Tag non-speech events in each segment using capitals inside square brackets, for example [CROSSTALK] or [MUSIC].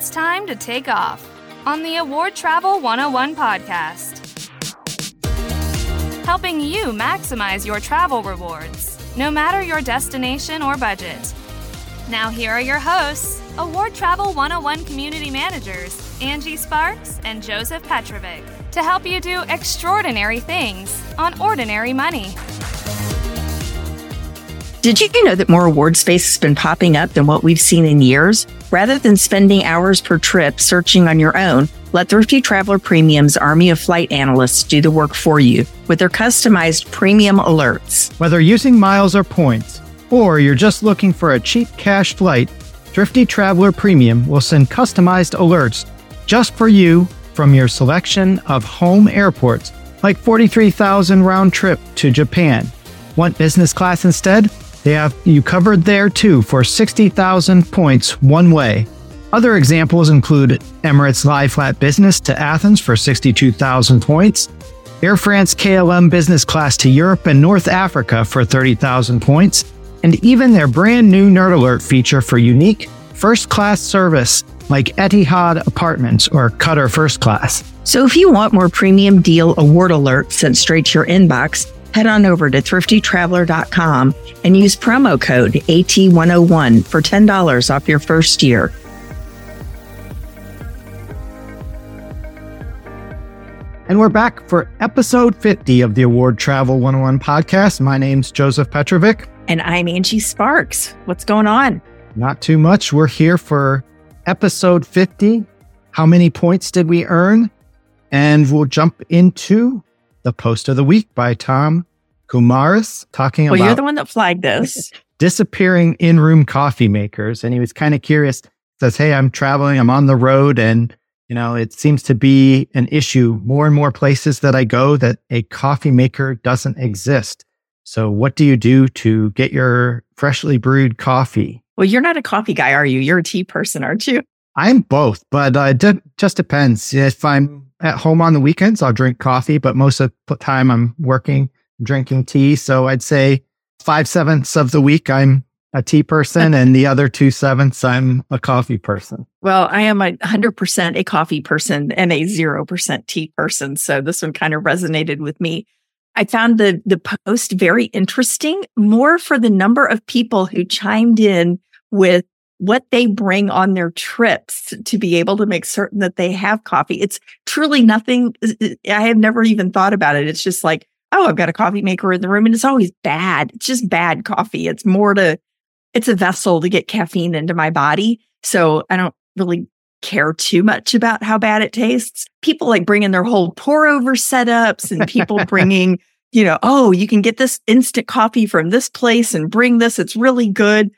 it's time to take off on the Award Travel 101 podcast. Helping you maximize your travel rewards, no matter your destination or budget. Now, here are your hosts, Award Travel 101 community managers, Angie Sparks and Joseph Petrovic, to help you do extraordinary things on ordinary money. Did you know that more award space has been popping up than what we've seen in years? Rather than spending hours per trip searching on your own, let Thrifty Traveler Premium's Army of Flight Analysts do the work for you with their customized premium alerts. Whether using miles or points, or you're just looking for a cheap cash flight, Thrifty Traveler Premium will send customized alerts just for you from your selection of home airports, like 43,000 round trip to Japan. Want business class instead? They have you covered there too for 60,000 points one way. Other examples include Emirates Lie Flat Business to Athens for 62,000 points, Air France KLM Business Class to Europe and North Africa for 30,000 points, and even their brand new Nerd Alert feature for unique first class service like Etihad Apartments or Qatar First Class. So if you want more premium deal award alerts sent straight to your inbox, head on over to thriftytraveler.com and use promo code AT101 for $10 off your first year. And we're back for episode 50 of the Award Travel 101 podcast. My name's Joseph Petrovic. And I'm Angie Sparks. What's going on? Not too much. We're here for episode 50. How many points did we earn? And we'll jump into the post of the week by Tom Coumaris talking well, about. you're the one that flagged this. [LAUGHS] disappearing in room coffee makers. And he was kind of curious, says, Hey, I'm traveling, I'm on the road, and you know, it seems to be an issue more and more places that I go that a coffee maker doesn't exist. So what do you do to get your freshly brewed coffee? Well, you're not a coffee guy, are you? You're a tea person, aren't you? I'm both, but uh, it just depends. If I'm at home on the weekends, I'll drink coffee, but most of the time I'm working, drinking tea. So I'd say five sevenths of the week, I'm a tea person, and the other two sevenths, I'm a coffee person. Well, I am a 100% a coffee person and a 0% tea person. So this one kind of resonated with me. I found the, the post very interesting, more for the number of people who chimed in with what they bring on their trips to be able to make certain that they have coffee. It's truly nothing. I have never even thought about it. It's just like, oh, I've got a coffee maker in the room and it's always bad. It's just bad coffee. It's more to, it's a vessel to get caffeine into my body. So I don't really care too much about how bad it tastes. People like bringing their whole pour over setups and people [LAUGHS] bringing, you know, oh, you can get this instant coffee from this place and bring this. It's really good.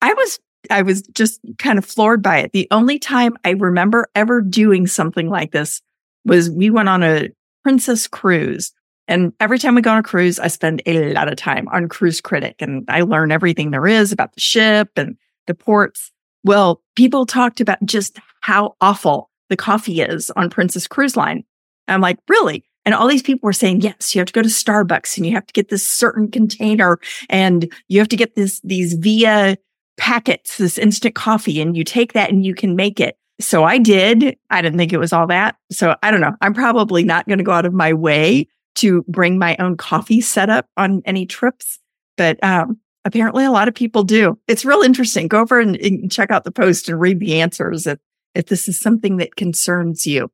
I was I was just kind of floored by it. The only time I remember ever doing something like this was we went on a princess cruise. And every time we go on a cruise, I spend a lot of time on Cruise Critic and I learn everything there is about the ship and the ports. Well, people talked about just how awful the coffee is on Princess Cruise Line. I'm like, really? And all these people were saying, yes, you have to go to Starbucks and you have to get this certain container and you have to get this, these via packets, this instant coffee, and you take that and you can make it. So I did. I didn't think it was all that. So I don't know. I'm probably not going to go out of my way to bring my own coffee setup on any trips, but um, apparently a lot of people do. It's real interesting. Go over and, and check out the post and read the answers if if this is something that concerns you.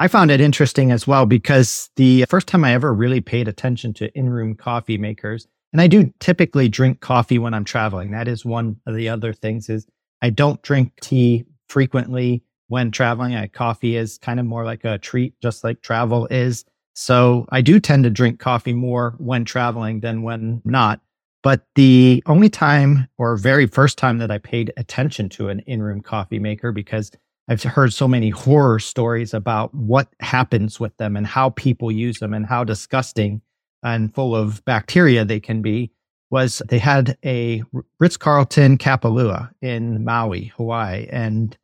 I found it interesting as well because the first time I ever really paid attention to in room coffee makers, and I do typically drink coffee when I'm traveling. That is one of the other things is I don't drink tea frequently when traveling. I, coffee is kind of more like a treat, just like travel is. So I do tend to drink coffee more when traveling than when not. But the only time or very first time that I paid attention to an in room coffee maker, because I've heard so many horror stories about what happens with them and how people use them and how disgusting and full of bacteria they can be, was they had a Ritz Carlton Kapalua in Maui, Hawaii. And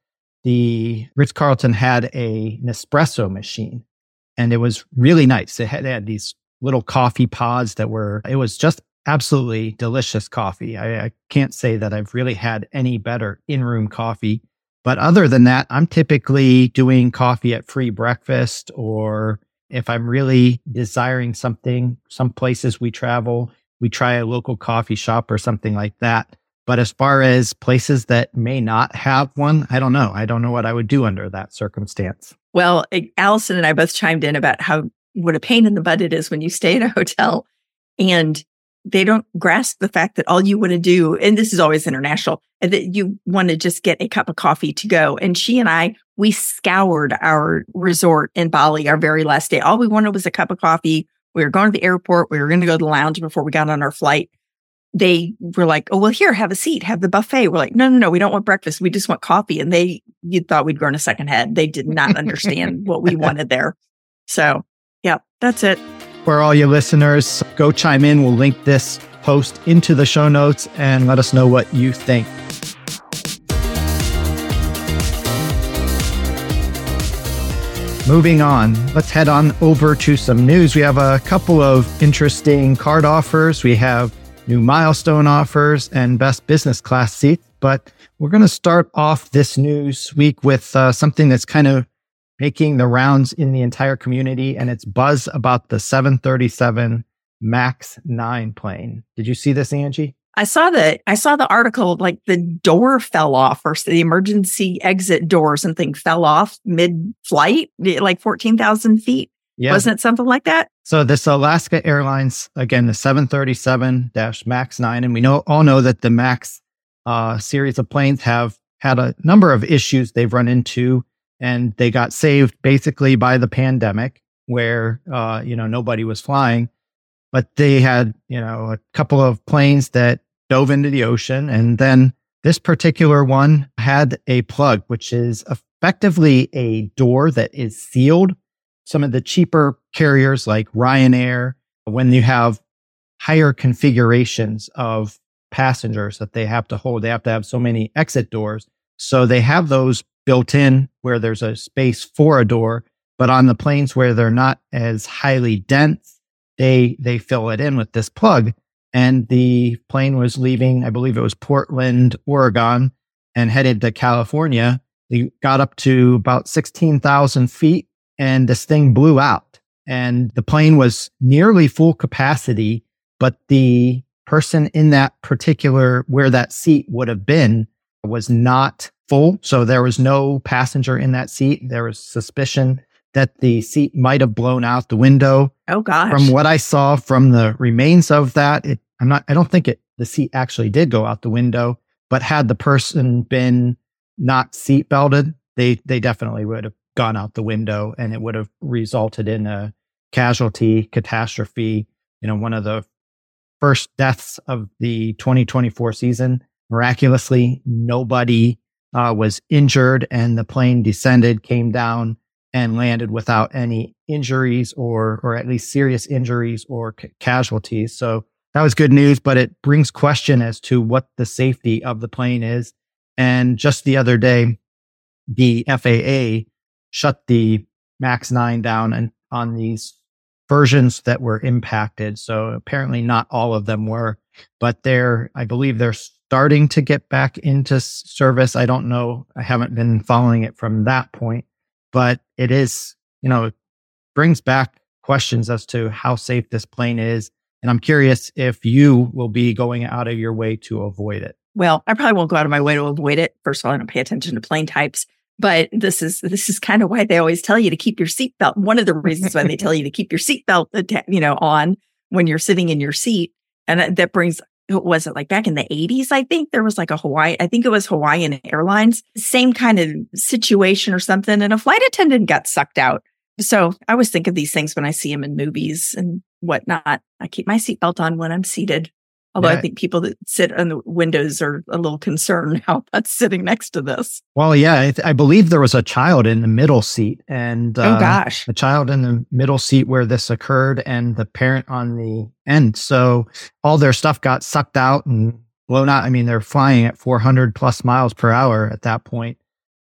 the Ritz Carlton had a Nespresso machine and it was really nice. Had, they had these little coffee pods that were, it was just absolutely delicious coffee. I, I can't say that I've really had any better in room coffee But other than that, I'm typically doing coffee at free breakfast or if I'm really desiring something, some places we travel, we try a local coffee shop or something like that. But as far as places that may not have one, I don't know. I don't know what I would do under that circumstance. Well, eh, Allison and I both chimed in about how what a pain in the butt it is when you stay at a hotel and they don't grasp the fact that all you want to do, and this is always international, eh, that you want to just get a cup of coffee to go. And she and I, we scoured our resort in Bali our very last day. All we wanted was a cup of coffee. We were going to the airport. We were going to go to the lounge before we got on our flight. They were like, Oh, well, here, have a seat, have the buffet. We're like, no, no, no, we don't want breakfast. We just want coffee. And they, you thought we'd grown a second head. They did not understand [LAUGHS] what we wanted there. So yeah, that's it. For all your listeners, go chime in. We'll link this post into the show notes and let us know what you think. Moving on, let's head on over to some news. We have a couple of interesting card offers. We have new milestone offers and best business class seats. But we're going to start off this news week with uh, something that's kind of making the rounds in the entire community, and it's buzz about the 737 MAX 9 plane. Did you see this, Angie? I saw the I saw the article like the door fell off or the emergency exit door or something fell off mid flight, like 14,000 feet. Yeah. Wasn't it something like that? So this Alaska Airlines, again, the 737 MAX 9, and we know all know that the MAX uh, series of planes have had a number of issues they've run into and they got saved basically by the pandemic where uh, you know nobody was flying but they had you know a couple of planes that dove into the ocean. And then this particular one had a plug which is effectively a door that is sealed. Some of the cheaper carriers like ryanair when you have higher configurations of passengers that they have to hold they have to have so many exit doors. So they have those built in where there's a space for a door, but on the planes where they're not as highly dense, they they fill it in with this plug. And the plane was leaving, I believe it was Portland, Oregon, and headed to California. They got up to about 16,000 feet and this thing blew out. And the plane was nearly full capacity, but the person in that particular, where that seat would have been, was not full. So there was no passenger in that seat. There was suspicion that the seat might have blown out the window. Oh gosh. From what I saw from the remains of that, it, I'm not, I don't think it, the seat actually did go out the window, but had the person been not seat belted, they, they definitely would have gone out the window and it would have resulted in a casualty catastrophe. You know, one of the first deaths of the 2024 season. Miraculously, nobody uh, was injured and the plane descended, came down and landed without any injuries or, or at least serious injuries or c- casualties. So that was good news, but it brings question as to what the safety of the plane is. And just the other day, the FAA shut the MAX 9 down and on these versions that were impacted. So apparently not all of them were, but they're, I believe they're starting to get back into service. I don't know. I haven't been following it from that point, but it is, you know, it brings back questions as to how safe this plane is. And I'm curious if you will be going out of your way to avoid it. Well, I probably won't go out of my way to avoid it. First of all, I don't pay attention to plane types, but this is this is kind of why they always tell you to keep your seatbelt. One of the reasons why they tell you to keep your seatbelt, uh, you know, on when you're sitting in your seat, and uh, that brings was it like back in the 80s? I think there was like a Hawaii, I think it was Hawaiian Airlines, same kind of situation or something. And a flight attendant got sucked out. So I always think of these things when I see them in movies and whatnot. I keep my seatbelt on when I'm seated. Although yeah. I think people that sit on the windows are a little concerned [LAUGHS] how that's sitting next to this. Well, yeah, I, th- I believe there was a child in the middle seat, and oh, uh, oh gosh, a child in the middle seat where this occurred, and the parent on the end. So all their stuff got sucked out and blown out. I mean, they're flying at 400 plus miles per hour at that point.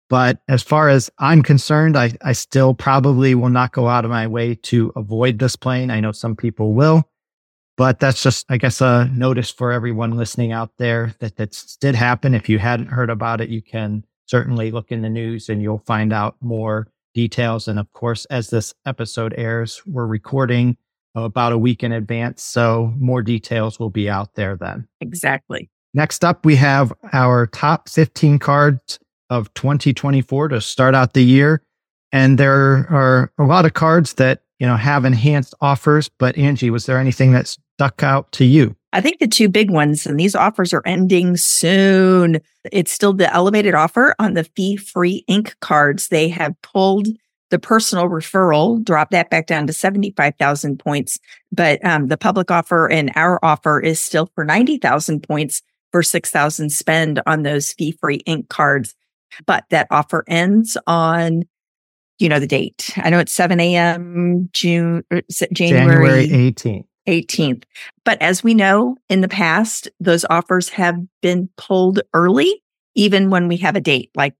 But as far as I'm concerned, I, I still probably will not go out of my way to avoid this plane. I know some people will. But that's just, I guess, a notice for everyone listening out there that that did happen. If you hadn't heard about it, you can certainly look in the news and you'll find out more details. And of course, as this episode airs, we're recording about a week in advance. So more details will be out there then. Exactly. Next up, we have our top 15 cards of 2024 to start out the year. And there are a lot of cards that, you know, have enhanced offers. But Angie, was there anything that stuck out to you? I think the two big ones, and these offers are ending soon. It's still the elevated offer on the fee free ink cards. They have pulled the personal referral, dropped that back down to 75,000 points. But um, the public offer and our offer is still for 90,000 points for 6,000 spend on those fee free ink cards. But that offer ends on, you know, the date. I know it's 7 a.m. June, er, January, January 18th. 18th. But as we know in the past, those offers have been pulled early, even when we have a date like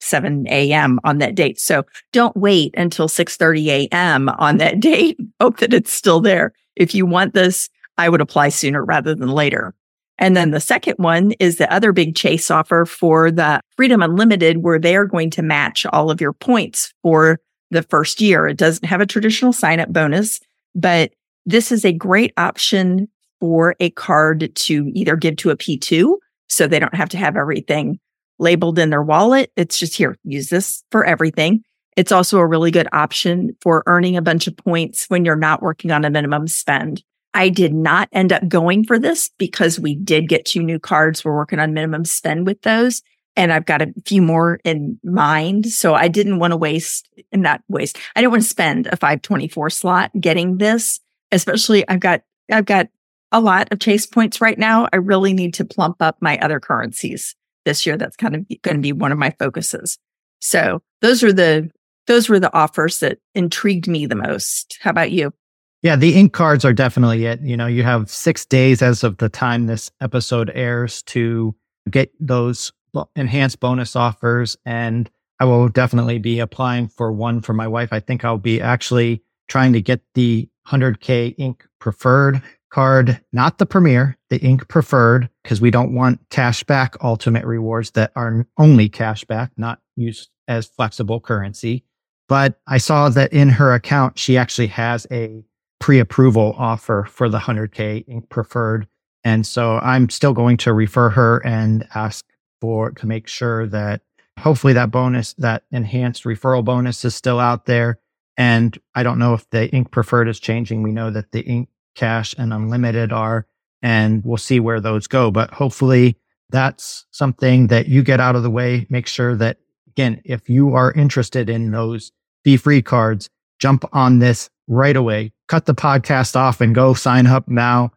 7 a.m. on that date. So don't wait until 6:30 a.m. on that [LAUGHS] date. Hope that it's still there. If you want this, I would apply sooner rather than later. And then the second one is the other big chase offer for the Freedom Unlimited, where they are going to match all of your points for the first year. It doesn't have a traditional sign up bonus, but this is a great option for a card to either give to a P2 so they don't have to have everything labeled in their wallet. It's just here, use this for everything. It's also a really good option for earning a bunch of points when you're not working on a minimum spend. I did not end up going for this because we did get two new cards. We're working on minimum spend with those. And I've got a few more in mind. So I didn't want to waste, and not waste. I didn't want to spend a 524 slot getting this, especially I've got, I've got a lot of chase points right now. I really need to plump up my other currencies this year. That's kind of going to be one of my focuses. So those are the, those were the offers that intrigued me the most. How about you? Yeah, the ink cards are definitely it. You know, you have six days as of the time this episode airs to get those enhanced bonus offers. And I will definitely be applying for one for my wife. I think I'll be actually trying to get the 100K ink preferred card, not the premier, the ink preferred, because we don't want cashback ultimate rewards that are only cashback, not used as flexible currency. But I saw that in her account, she actually has a pre-approval offer for the 100k ink preferred and so i'm still going to refer her and ask for to make sure that hopefully that bonus that enhanced referral bonus is still out there and i don't know if the ink preferred is changing we know that the ink cash and unlimited are and we'll see where those go but hopefully that's something that you get out of the way make sure that again if you are interested in those fee free cards jump on this right away. Cut the podcast off and go sign up now.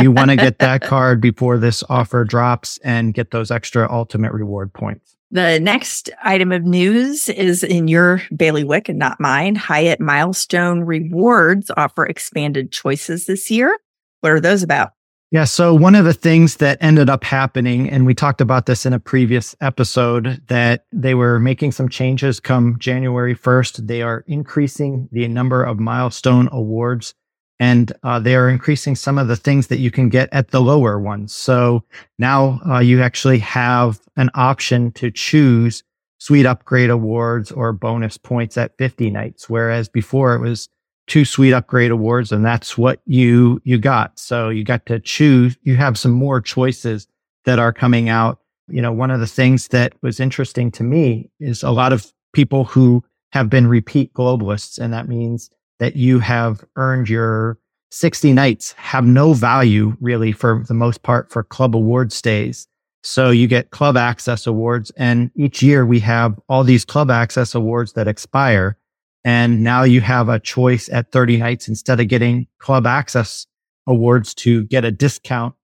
you want to get that [LAUGHS] card before this offer drops and get those extra ultimate reward points. The next item of news is in your bailiwick and not mine. Hyatt Milestone Rewards offer expanded choices this year. What are those about? Yeah. So one of the things that ended up happening, and we talked about this in a previous episode, that they were making some changes come January 1st. They are increasing the number of milestone awards and uh, they are increasing some of the things that you can get at the lower ones. So now uh, you actually have an option to choose suite upgrade awards or bonus points at 50 nights. Whereas before it was two suite upgrade awards and that's what you you got so you got to choose you have some more choices that are coming out you know one of the things that was interesting to me is a lot of people who have been repeat globalists and that means that you have earned your 60 nights have no value really for the most part for club award stays so you get club access awards and each year we have all these club access awards that expire and now you have a choice at 30 nights instead of getting club access awards to get a discount,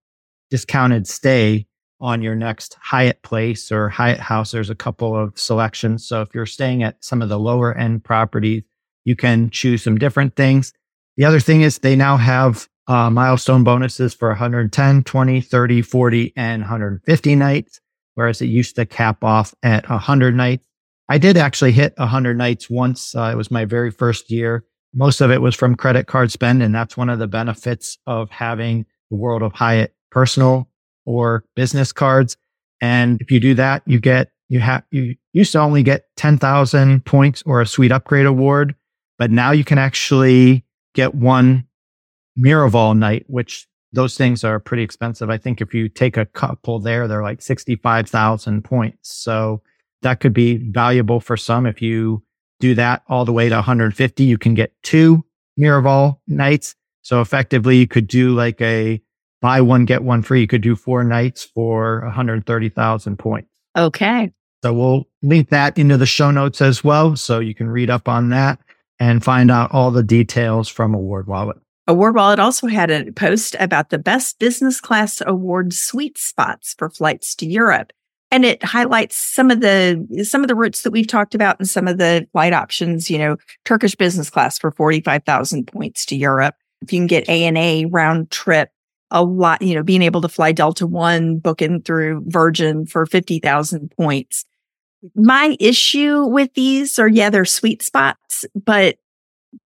discounted stay on your next Hyatt place or Hyatt house. There's a couple of selections. So if you're staying at some of the lower end properties, you can choose some different things. The other thing is they now have uh, milestone bonuses for 110, 20, 30, 40, and 150 nights, whereas it used to cap off at 100 nights. I did actually hit 100 nights once. Uh, it was my very first year. Most of it was from credit card spend. And that's one of the benefits of having the World of Hyatt personal or business cards. And if you do that, you get, you have, you used to only get 10,000 points or a suite upgrade award, but now you can actually get one Miraval night, which those things are pretty expensive. I think if you take a couple there, they're like 65,000 points. So that could be valuable for some. If you do that all the way to 150, you can get two Miraval nights. So effectively you could do like a buy one, get one free. You could do four nights for 130,000 points. Okay. So we'll link that into the show notes as well. So you can read up on that and find out all the details from Award Wallet. Award Wallet also had a post about the best business class award sweet spots for flights to Europe. And it highlights some of the some of the routes that we've talked about and some of the flight options, you know, Turkish business class for 45,000 points to Europe. If you can get ANA round trip, a lot, you know, being able to fly Delta One, booking through Virgin for 50,000 points. My issue with these are, yeah, they're sweet spots, but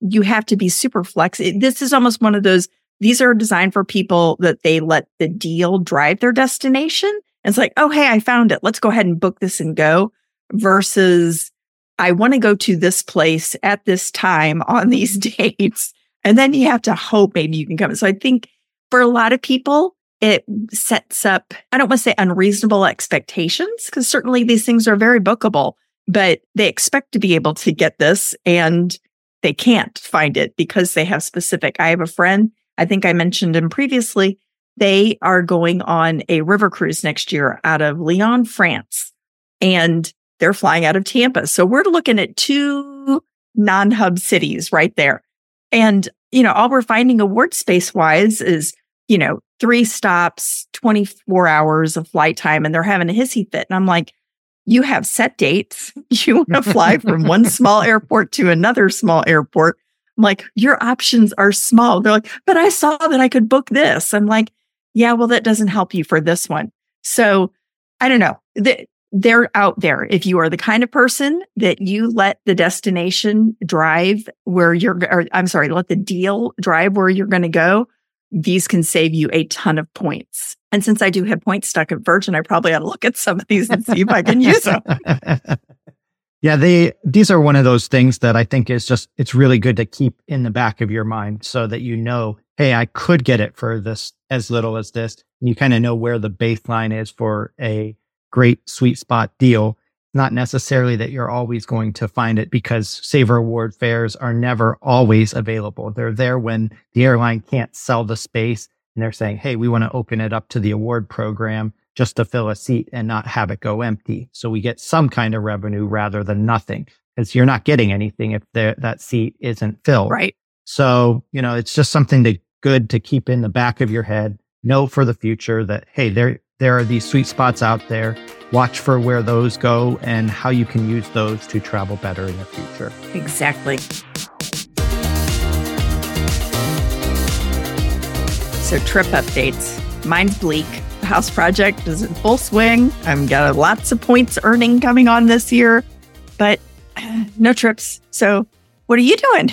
you have to be super flexible. This is almost one of those, these are designed for people that they let the deal drive their destination. And it's like, oh, hey, I found it. Let's go ahead and book this and go versus I want to go to this place at this time on these [LAUGHS] dates. And then you have to hope maybe you can come. So I think for a lot of people, it sets up, I don't want to say unreasonable expectations, because certainly these things are very bookable, but they expect to be able to get this and they can't find it because they have specific. I have a friend, I think I mentioned him previously. They are going on a river cruise next year out of Lyon, France, and they're flying out of Tampa. So we're looking at two non hub cities right there. And, you know, all we're finding award space wise is, you know, three stops, 24 hours of flight time, and they're having a hissy fit. And I'm like, you have set dates. [LAUGHS] You want to fly from one [LAUGHS] small airport to another small airport. I'm like, your options are small. They're like, but I saw that I could book this. I'm like, yeah, well, that doesn't help you for this one. So I don't know. They're out there. If you are the kind of person that you let the destination drive where you're, or I'm sorry, let the deal drive where you're going to go, these can save you a ton of points. And since I do have points stuck at Virgin, I probably ought to look at some of these and see if I can use them. [LAUGHS] yeah, they these are one of those things that I think is just it's really good to keep in the back of your mind so that you know, hey, I could get it for this as little as this. And you kind of know where the baseline is for a great sweet spot deal not necessarily that you're always going to find it because Saver Award fares are never always available. They're there when the airline can't sell the space and they're saying, Hey, we want to open it up to the award program just to fill a seat and not have it go empty. So we get some kind of revenue rather than nothing because you're not getting anything if that seat isn't filled. Right. So, you know, it's just something to good to keep in the back of your head. Know for the future that, Hey, there, there are these sweet spots out there watch for where those go and how you can use those to travel better in the future. Exactly. So, trip updates. Mine's bleak. The house project is in full swing. I've got lots of points earning coming on this year, but [SIGHS] no trips. So, what are you doing?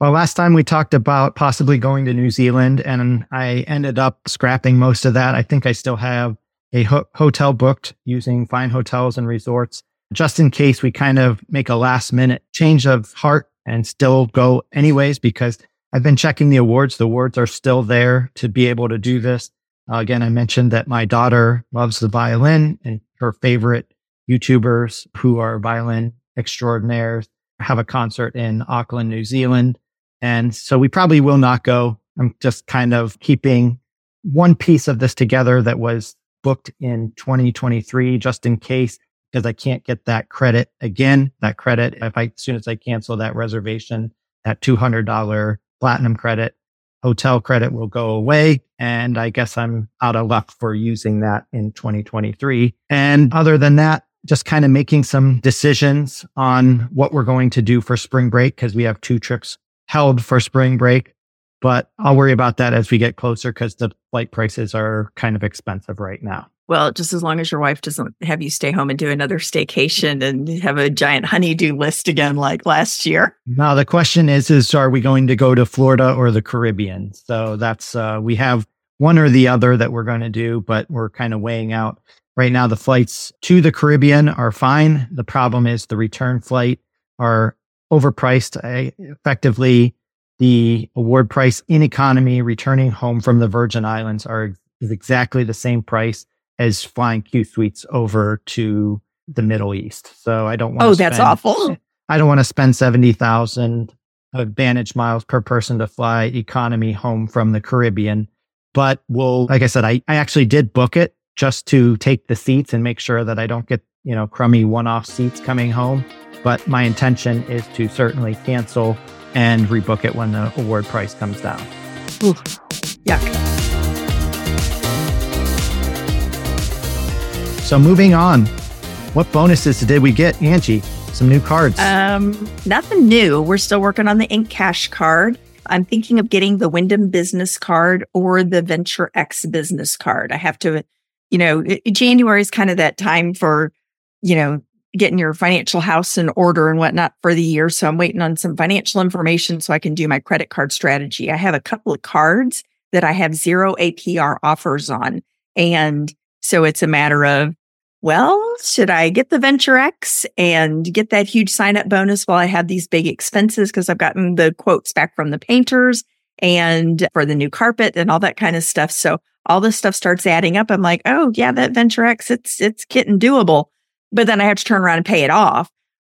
Well, last time we talked about possibly going to New Zealand, and I ended up scrapping most of that. I think I still have a ho- hotel booked using fine hotels and resorts, just in case we kind of make a last minute change of heart and still go anyways, because I've been checking the awards. The awards are still there to be able to do this. Uh, again, I mentioned that my daughter loves the violin and her favorite YouTubers who are violin extraordinaires have a concert in Auckland, New Zealand. And so we probably will not go. I'm just kind of keeping one piece of this together that was booked in 2023 just in case because I can't get that credit again. That credit, if I, as soon as I cancel that reservation, that $200 platinum credit, hotel credit will go away. And I guess I'm out of luck for using that in 2023. And other than that, just kind of making some decisions on what we're going to do for spring break because we have two trips held for spring break but I'll worry about that as we get closer because the flight prices are kind of expensive right now. Well, just as long as your wife doesn't have you stay home and do another staycation and have a giant honeydew list again like last year. Now the question is is are we going to go to Florida or the Caribbean? So that's uh we have one or the other that we're going to do, but we're kind of weighing out Right now, the flights to the Caribbean are fine. The problem is the return flight are overpriced. I, effectively, the award price in economy returning home from the Virgin Islands are is exactly the same price as flying Q suites over to the Middle East. So I don't want. Oh, that's awful. I don't want to spend seventy thousand advantage miles per person to fly economy home from the Caribbean. But we'll, like I said, I, I actually did book it just to take the seats and make sure that I don't get, you know, crummy one off seats coming home. But my intention is to certainly cancel and rebook it when the award price comes down. Ooh, yuck. So moving on, what bonuses did we get, Angie? Some new cards. Um, nothing new. We're still working on the Ink Cash card. I'm thinking of getting the Wyndham business card or the Venture X business card. I have to, you know, January is kind of that time for, you know, getting your financial house in order and whatnot for the year. So I'm waiting on some financial information so I can do my credit card strategy. I have a couple of cards that I have zero APR offers on. And so it's a matter of, well, should I get the Venture X and get that huge sign up bonus while I have these big expenses? Cause I've gotten the quotes back from the painters and for the new carpet and all that kind of stuff. So all this stuff starts adding up. I'm like, oh yeah, that Venture X, it's, it's getting doable but then I have to turn around and pay it off.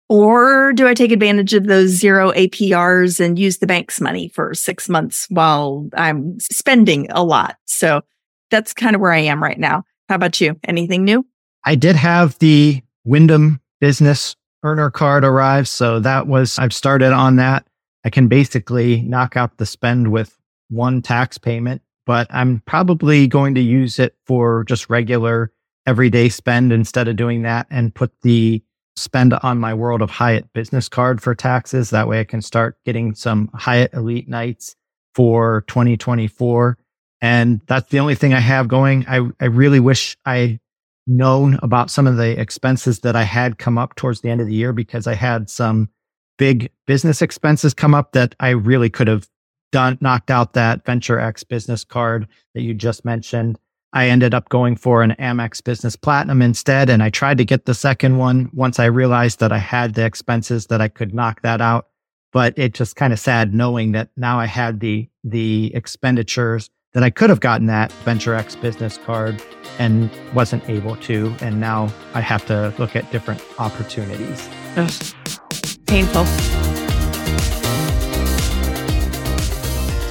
Or do I take advantage of those zero APRs and use the bank's money for six months while I'm spending a lot? So that's kind of where I am right now. How about you? Anything new? I did have the Wyndham business earner card arrive. So that was, I've started on that. I can basically knock out the spend with one tax payment, but I'm probably going to use it for just regular everyday spend instead of doing that and put the spend on my World of Hyatt business card for taxes. That way I can start getting some Hyatt Elite nights for 2024. And that's the only thing I have going. I, I really wish I known about some of the expenses that I had come up towards the end of the year because I had some big business expenses come up that I really could have done knocked out that Venture X business card that you just mentioned. I ended up going for an Amex Business Platinum instead. And I tried to get the second one once I realized that I had the expenses that I could knock that out. But it just kind of sad knowing that now I had the, the expenditures that I could have gotten that Venture X business card and wasn't able to. And now I have to look at different opportunities. Ugh. Painful.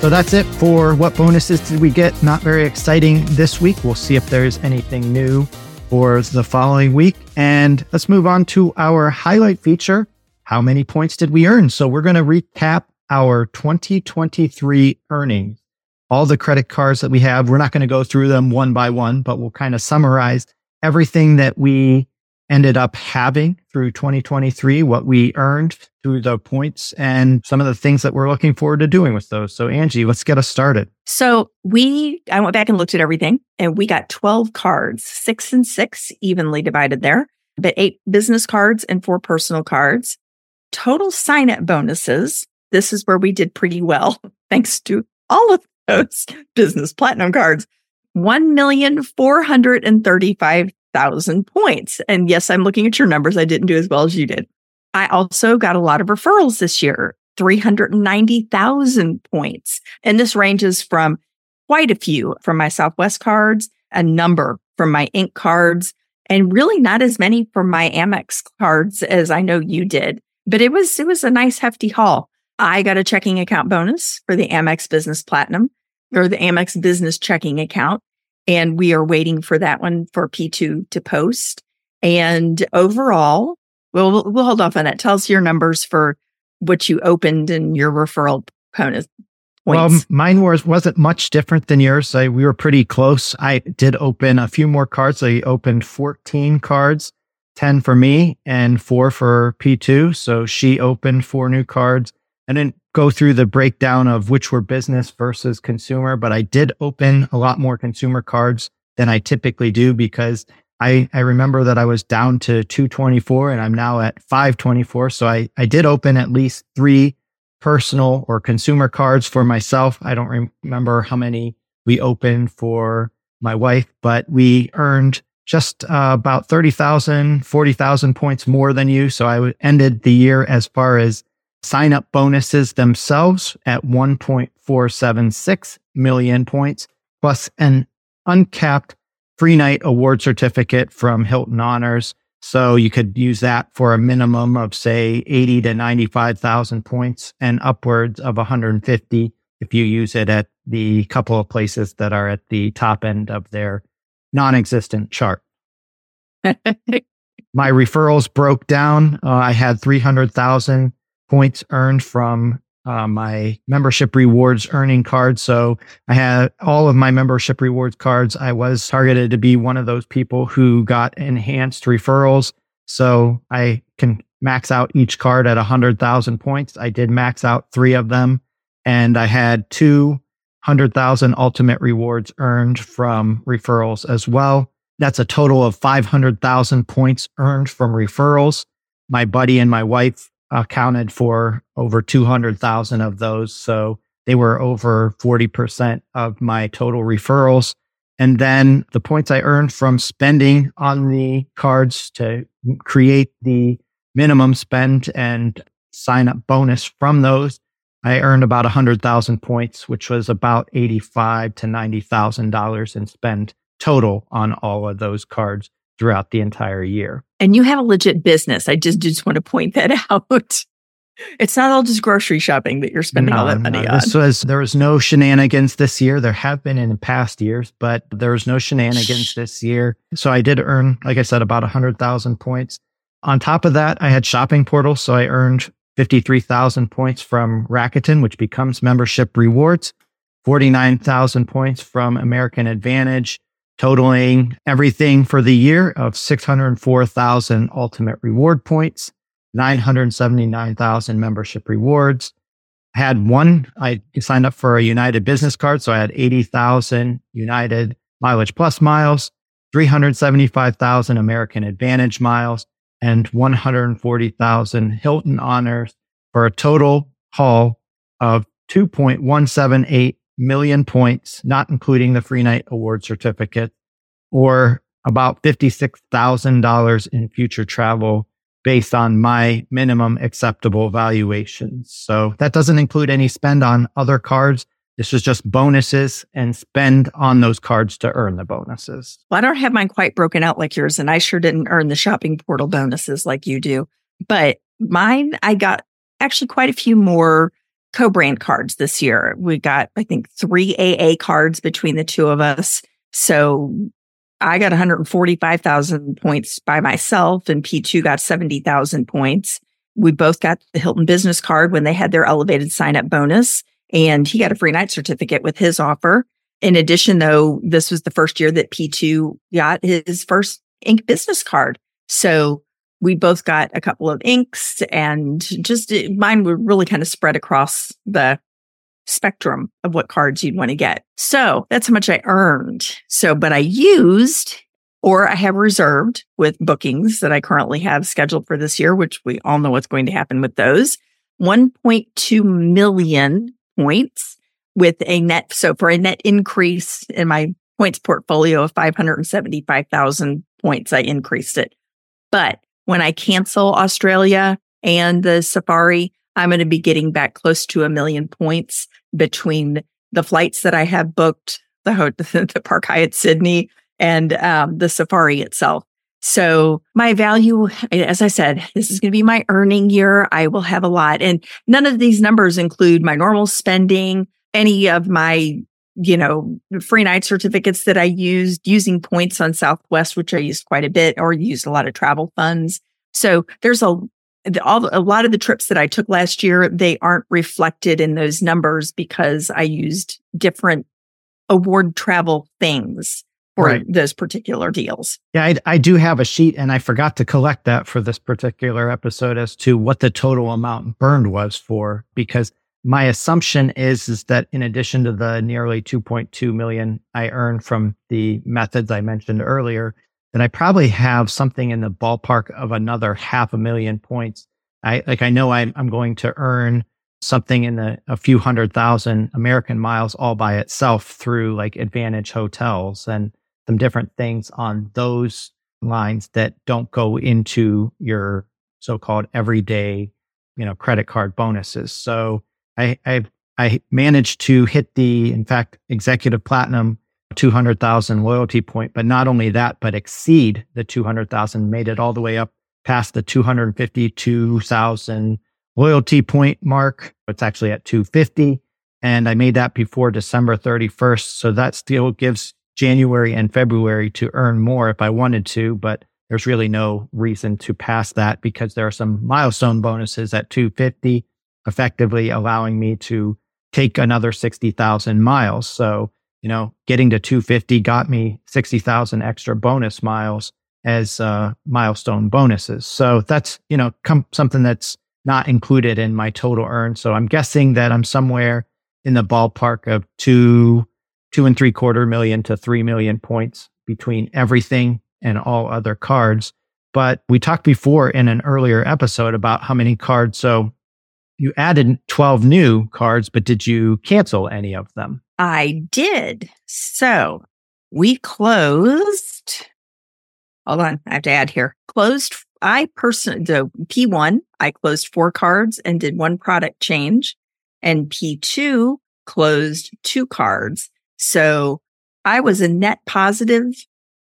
So that's it for what bonuses did we get. Not very exciting this week. We'll see if there's anything new for the following week. And let's move on to our highlight feature. How many points did we earn? So we're going to recap our 2023 earnings. All the credit cards that we have. We're not going to go through them one by one, but we'll kind of summarize everything that we ended up having through 2023, what we earned through the points and some of the things that we're looking forward to doing with those. So Angie, let's get us started. So we, I went back and looked at everything and we got 12 cards, six and six evenly divided there, but eight business cards and four personal cards. Total sign up bonuses. This is where we did pretty well [LAUGHS] thanks to all of those [LAUGHS] business platinum cards. 1,435 thousand points. And yes, I'm looking at your numbers. I didn't do as well as you did. I also got a lot of referrals this year, 390,000 points. And this ranges from quite a few from my Southwest cards, a number from my Ink cards, and really not as many from my Amex cards as I know you did. But it was, it was a nice hefty haul. I got a checking account bonus for the Amex Business Platinum or the Amex Business Checking Account. And we are waiting for that one for P2 to post. And overall, we'll, we'll hold off on that. Tell us your numbers for what you opened and your referral bonus. Points. Well, mine was wasn't much different than yours. I, we were pretty close. I did open a few more cards. I opened 14 cards, 10 for me and four for P2. So she opened four new cards. I didn't go through the breakdown of which were business versus consumer, but I did open a lot more consumer cards than I typically do because I, I remember that I was down to 224 and I'm now at 524. So I, I did open at least three personal or consumer cards for myself. I don't remember how many we opened for my wife, but we earned just uh, about 30,000, 40,000 points more than you. So I ended the year as far as sign up bonuses themselves at 1.476 million points, plus an uncapped free night award certificate from Hilton Honors. So you could use that for a minimum of say 80 to 95,000 points and upwards of 150 if you use it at the couple of places that are at the top end of their non-existent chart. [LAUGHS] My referrals broke down. Uh, I had 300,000 points earned from uh, my membership rewards earning card. So I had all of my membership rewards cards. I was targeted to be one of those people who got enhanced referrals. So I can max out each card at 100,000 points. I did max out three of them and I had two 100,000 ultimate rewards earned from referrals as well. That's a total of 500,000 points earned from referrals. My buddy and my wife accounted for over 200,000 of those. So they were over 40% of my total referrals. And then the points I earned from spending on the cards to create the minimum spend and sign up bonus from those I earned about 100,000 points, which was about 85 to $90,000 in spend total on all of those cards throughout the entire year. And you have a legit business. I just just want to point that [LAUGHS] out. It's not all just grocery shopping that you're spending no, all that money no. on. This was there was no shenanigans this year. There have been in past years, but there was no shenanigans this year. So I did earn, like I said, about hundred thousand points. On top of that, I had shopping portals, so I earned 53,000 points from Rakuten, which becomes membership rewards, 49,000 points from American Advantage, totaling everything for the year of 604,000 ultimate reward points, 979,000 membership rewards. I had one, I signed up for a United business card. So I had 80,000 United mileage plus miles, 375,000 American Advantage miles, and 140,000 Hilton honors for a total haul of 2.178 million points, not including the free night award certificate, or about $56,000 in future travel based on my minimum acceptable valuations. So that doesn't include any spend on other cards. This is just bonuses and spend on those cards to earn the bonuses. Well, I don't have mine quite broken out like yours, and I sure didn't earn the shopping portal bonuses like you do. But mine, I got actually quite a few more co-brand cards this year. We got, I think, three AA cards between the two of us. So I got 145,000 points by myself, and P2 got 70,000 points. We both got the Hilton business card when they had their elevated sign up bonus and he got a free night certificate with his offer. In addition, though, this was the first year that P2 got his first ink business card. So we both got a couple of inks and just eh, mine were really kind of spread across the spectrum of what cards you'd want to get. So that's how much I earned. So, but I used or I have reserved with bookings that I currently have scheduled for this year, which we all know what's going to happen with those. 1.2 million points with a net. So for a net increase in my points portfolio of 575,000 points, I increased it. But when I cancel Australia and the safari, I'm going to be getting back close to a million points between the flights that I have booked, the, [LAUGHS] the Park Hyatt Sydney and um, the safari itself. So my value, as I said, this is going to be my earning year. I will have a lot and none of these numbers include my normal spending, any of my, you know, free night certificates that I used using points on Southwest, which I used quite a bit or used a lot of travel funds. So there's a, all, a lot of the trips that I took last year, they aren't reflected in those numbers because I used different award travel things for right. those particular deals. Yeah, I, I, do have a sheet and I forgot to collect that for this particular episode as to what the total amount burned was for because my assumption is is that in addition to the nearly 2.2 million I earn from the methods I mentioned earlier, that I probably have something in the ballpark of another half a million points. I like I know I'm, I'm going to earn something in the a few hundred thousand American miles all by itself through like Advantage hotels and some different things on those lines that don't go into your so-called everyday, you know, credit card bonuses. So I, I, I managed to hit the, in fact, executive platinum 200,000 loyalty point, but not only that, but exceed the 200,000, made it all the way up past the 252,000 loyalty point mark. It's actually at 250. And I made that before December 31st. So that still gives January and February to earn more if I wanted to, but there's really no reason to pass that because there are some milestone bonuses at 250, effectively allowing me to take another 60,000 miles. So, you know, getting to 250 got me 60,000 extra bonus miles as uh, milestone bonuses. So that's, you know, com- something that's not included in my total earn. So I'm guessing that I'm somewhere in the ballpark of two, two and three quarter million to three million points between everything and all other cards. But we talked before in an earlier episode about how many cards. So you added 12 new cards, but did you cancel any of them? I did. So we closed. Hold on. I have to add here. Closed. I personally, the P1, I closed four cards and did one product change and P2 closed two cards. So I was a net positive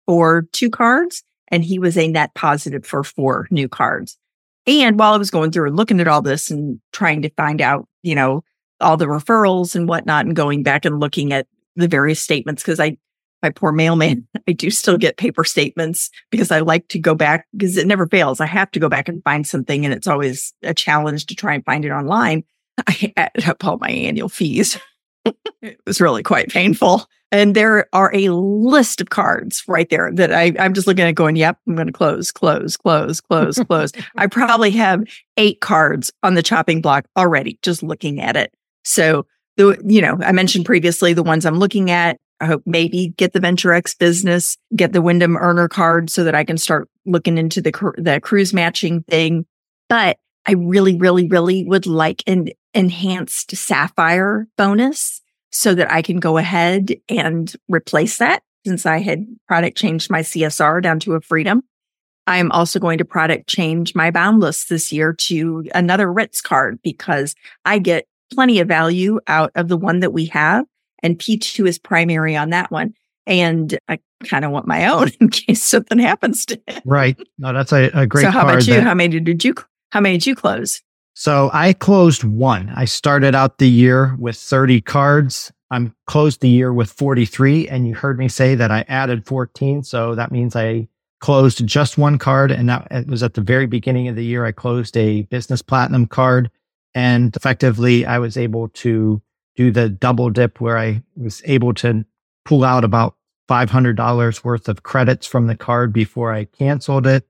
for two cards and he was a net positive for four new cards. And while I was going through and looking at all this and trying to find out, you know, all the referrals and whatnot and going back and looking at the various statements, because I, my poor mailman, [LAUGHS] I do still get paper statements because I like to go back because it never fails. I have to go back and find something and it's always a challenge to try and find it online. [LAUGHS] I added up all my annual fees. [LAUGHS] it was really quite painful. And there are a list of cards right there that I, I'm just looking at going, yep, I'm going to close, close, close, close, close. [LAUGHS] I probably have eight cards on the chopping block already, just looking at it. So the, you know, I mentioned previously the ones I'm looking at. I hope maybe get the Venture X business, get the Wyndham earner card so that I can start looking into the, the cruise matching thing. But I really, really, really would like an enhanced sapphire bonus so that I can go ahead and replace that since I had product changed my CSR down to a freedom. I am also going to product change my boundless this year to another Ritz card because I get plenty of value out of the one that we have and P2 is primary on that one. And I kind of want my own [LAUGHS] in case something happens to it. Right. No, that's a, a great So how about you? that- How many did you, how many did you close? So I closed one. I started out the year with 30 cards. I'm closed the year with 43 and you heard me say that I added 14. So that means I closed just one card and that was at the very beginning of the year. I closed a business platinum card and effectively I was able to do the double dip where I was able to pull out about $500 worth of credits from the card before I canceled it.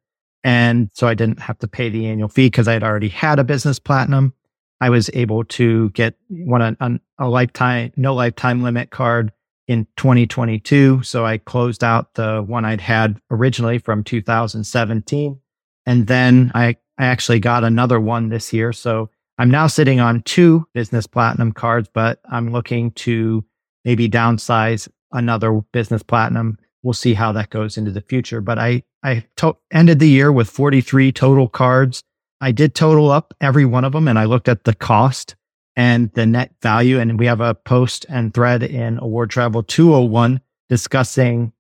And so I didn't have to pay the annual fee because I had already had a business platinum. I was able to get one a, a lifetime, no lifetime limit card in 2022. So I closed out the one I'd had originally from 2017. And then I, I actually got another one this year. So I'm now sitting on two business platinum cards, but I'm looking to maybe downsize another business platinum. We'll see how that goes into the future. But I, I to- ended the year with 43 total cards. I did total up every one of them and I looked at the cost and the net value. And we have a post and thread in Award Travel 201 discussing,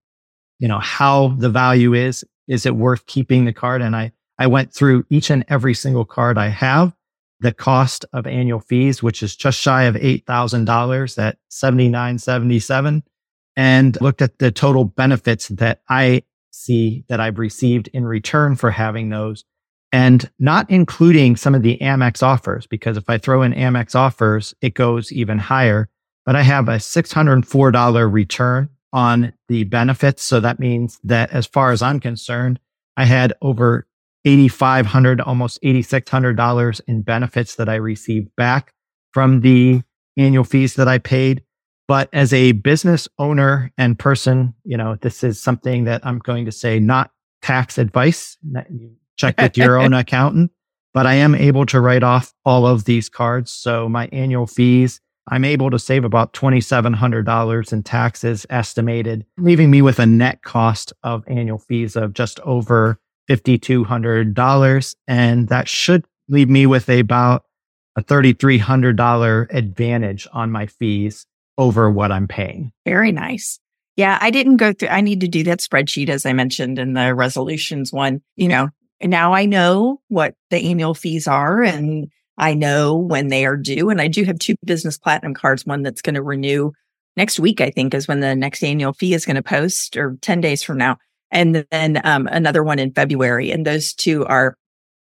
you know, how the value is. Is it worth keeping the card? And I, I went through each and every single card I have, the cost of annual fees, which is just shy of $8,000 at 7977 and looked at the total benefits that I see that I've received in return for having those and not including some of the Amex offers, because if I throw in Amex offers, it goes even higher. But I have a $604 return on the benefits. So that means that as far as I'm concerned, I had over 8,500, almost $8,600 in benefits that I received back from the annual fees that I paid. But as a business owner and person, you know, this is something that I'm going to say not tax advice. Check with your own [LAUGHS] accountant, but I am able to write off all of these cards. So my annual fees I'm able to save about $2,700 in taxes estimated, leaving me with a net cost of annual fees of just over $5,200. And that should leave me with about a $3,300 advantage on my fees over what I'm paying. Very nice. Yeah, I didn't go through, I need to do that spreadsheet, as I mentioned in the resolutions one. You know, now I know what the annual fees are and I know when they are due. And I do have two business platinum cards, one that's going to renew next week, I think is when the next annual fee is going to post or 10 days from now. And then um, another one in February. And those two are,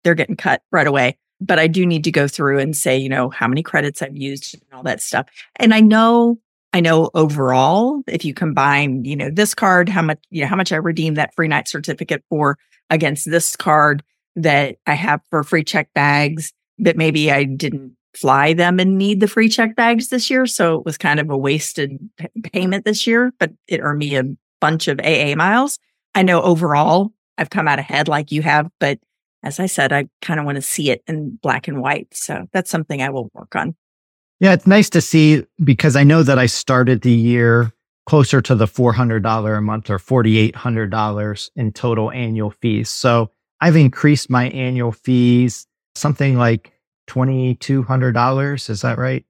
they're getting cut right away. But I do need to go through and say, you know, how many credits I've used and all that stuff. And I know I know overall, if you combine, you know, this card, how much, you know, how much I redeemed that free night certificate for against this card that I have for free check bags that maybe I didn't fly them and need the free check bags this year. So it was kind of a wasted p- payment this year, but it earned me a bunch of AA miles. I know overall I've come out ahead like you have, but as I said, I kind of want to see it in black and white. So that's something I will work on. Yeah, it's nice to see because I know that I started the year closer to the $400 a month or $4,800 in total annual fees. So I've increased my annual fees something like $2,200. Is that right?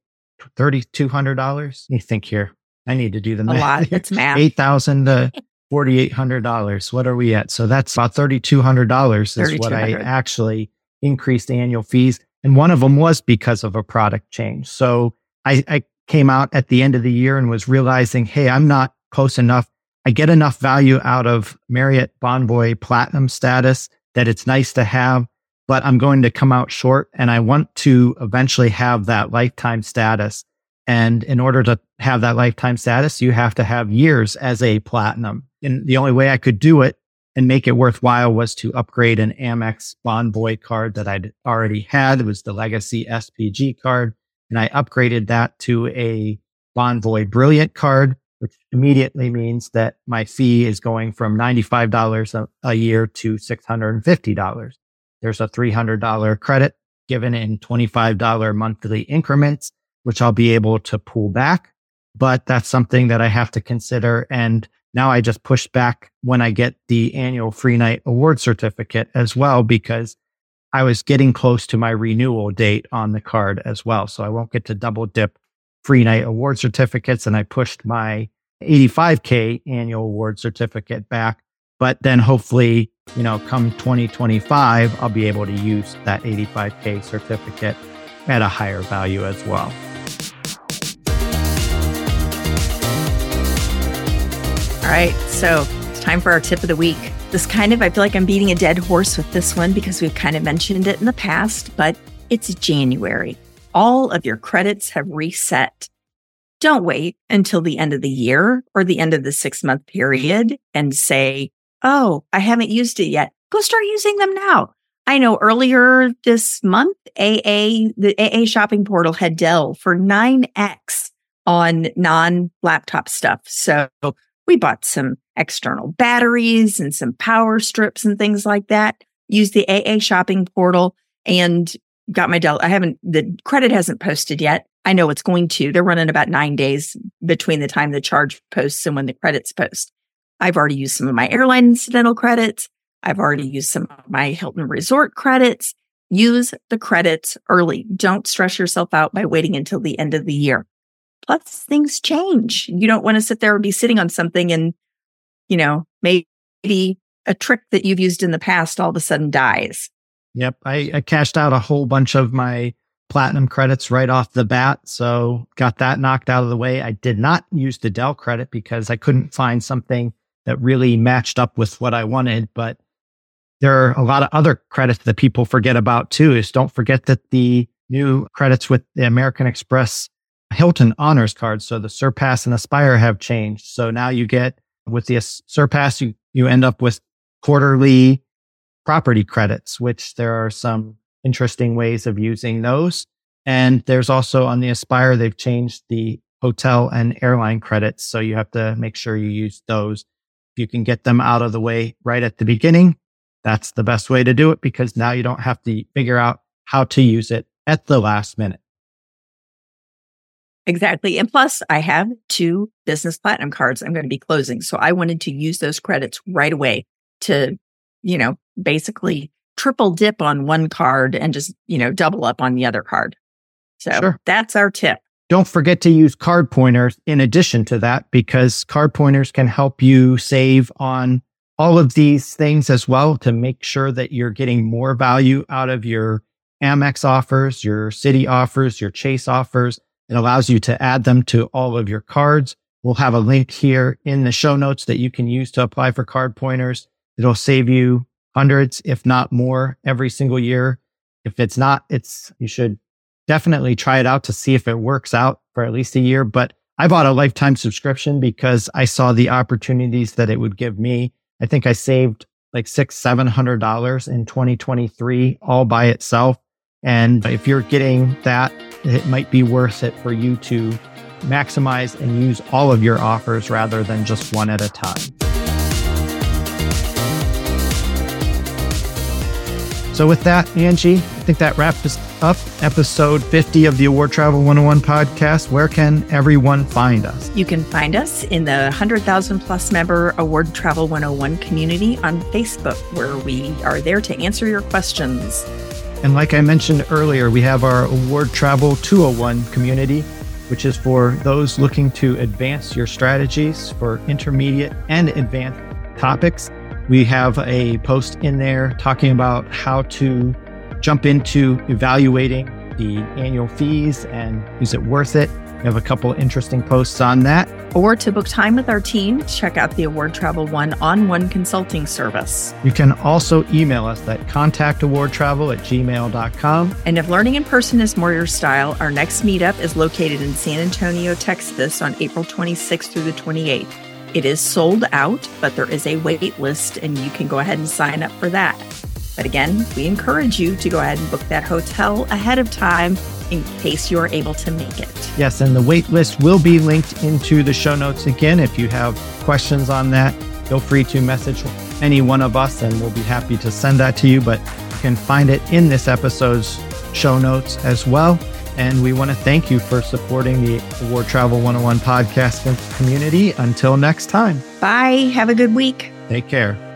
$3,200? You think here. I need to do the math. A lot. It's math. 8000 to $4,800. What are we at? So that's about $3,200 is what I actually increased annual fees. And one of them was because of a product change. So I, I came out at the end of the year and was realizing, hey, I'm not close enough. I get enough value out of Marriott Bonvoy Platinum status that it's nice to have, but I'm going to come out short and I want to eventually have that lifetime status. And in order to have that lifetime status, you have to have years as a platinum. And the only way I could do it and make it worthwhile was to upgrade an Amex Bonvoy card that I'd already had. It was the legacy SPG card. And I upgraded that to a Bonvoy Brilliant card, which immediately means that my fee is going from $95 a, a year to $650. There's a $300 credit given in $25 monthly increments, which I'll be able to pull back. But that's something that I have to consider. And now I just push back when I get the annual free night award certificate as well, because I was getting close to my renewal date on the card as well. So I won't get to double dip free night award certificates. And I pushed my 85K annual award certificate back. But then hopefully, you know, come 2025, I'll be able to use that 85K certificate at a higher value as well. All right. So it's time for our tip of the week. This kind of, I feel like I'm beating a dead horse with this one because we've kind of mentioned it in the past, but it's January. All of your credits have reset. Don't wait until the end of the year or the end of the six month period and say, Oh, I haven't used it yet. Go start using them now. I know earlier this month, AA, the AA shopping portal had Dell for 9X on non laptop stuff. So we bought some external batteries and some power strips and things like that. Used the AA shopping portal and got my Dell. I haven't, the credit hasn't posted yet. I know it's going to. They're running about nine days between the time the charge posts and when the credits post. I've already used some of my airline incidental credits. I've already used some of my Hilton resort credits. Use the credits early. Don't stress yourself out by waiting until the end of the year. Plus things change. You don't want to sit there and be sitting on something and, you know, maybe a trick that you've used in the past all of a sudden dies. Yep. I, I cashed out a whole bunch of my platinum credits right off the bat. So got that knocked out of the way. I did not use the Dell credit because I couldn't find something that really matched up with what I wanted. But there are a lot of other credits that people forget about too. Is don't forget that the new credits with the American Express Hilton honors cards. So the Surpass and Aspire have changed. So now you get with the Surpass, you, you end up with quarterly property credits, which there are some interesting ways of using those. And there's also on the Aspire, they've changed the hotel and airline credits. So you have to make sure you use those. If you can get them out of the way right at the beginning, that's the best way to do it because now you don't have to figure out how to use it at the last minute. Exactly. And plus, I have two business platinum cards I'm going to be closing. So I wanted to use those credits right away to, you know, basically triple dip on one card and just, you know, double up on the other card. So sure. that's our tip. Don't forget to use CardPointers in addition to that, because CardPointers can help you save on all of these things as well to make sure that you're getting more value out of your Amex offers, your Citi offers, your Chase offers it allows you to add them to all of your cards. We'll have a link here in the show notes that you can use to apply for CardPointers. It'll save you hundreds, if not more, every single year. If it's not, it's, you should definitely try it out to see if it works out for at least a year. But I bought a lifetime subscription because I saw the opportunities that it would give me. I think I saved like six, seven hundred dollars in 2023 all by itself. And if you're getting that, it might be worth it for you to maximize and use all of your offers rather than just one at a time. So, with that, Angie, I think that wraps up episode 50 of the Award Travel 101 podcast. Where can everyone find us? You can find us in the 100,000 plus member Award Travel 101 community on Facebook, where we are there to answer your questions. And like I mentioned earlier, we have our Award Travel 201 community, which is for those looking to advance your strategies for intermediate and advanced topics. We have a post in there talking about how to jump into evaluating the annual fees and is it worth it? We have a couple interesting posts on that. Or to book time with our team, check out the Award Travel One on one consulting service. You can also email us at contactawardtravel at gmail.com. And if learning in person is more your style, our next meetup is located in San Antonio, Texas on April 26th through the 28th. It is sold out, but there is a wait list and you can go ahead and sign up for that. But again, we encourage you to go ahead and book that hotel ahead of time in case you are able to make it. Yes, and the wait list will be linked into the show notes again. If you have questions on that, feel free to message any one of us and we'll be happy to send that to you. But you can find it in this episode's show notes as well. And we want to thank you for supporting the Award Travel 101 podcast community. Until next time. Bye. Have a good week. Take care.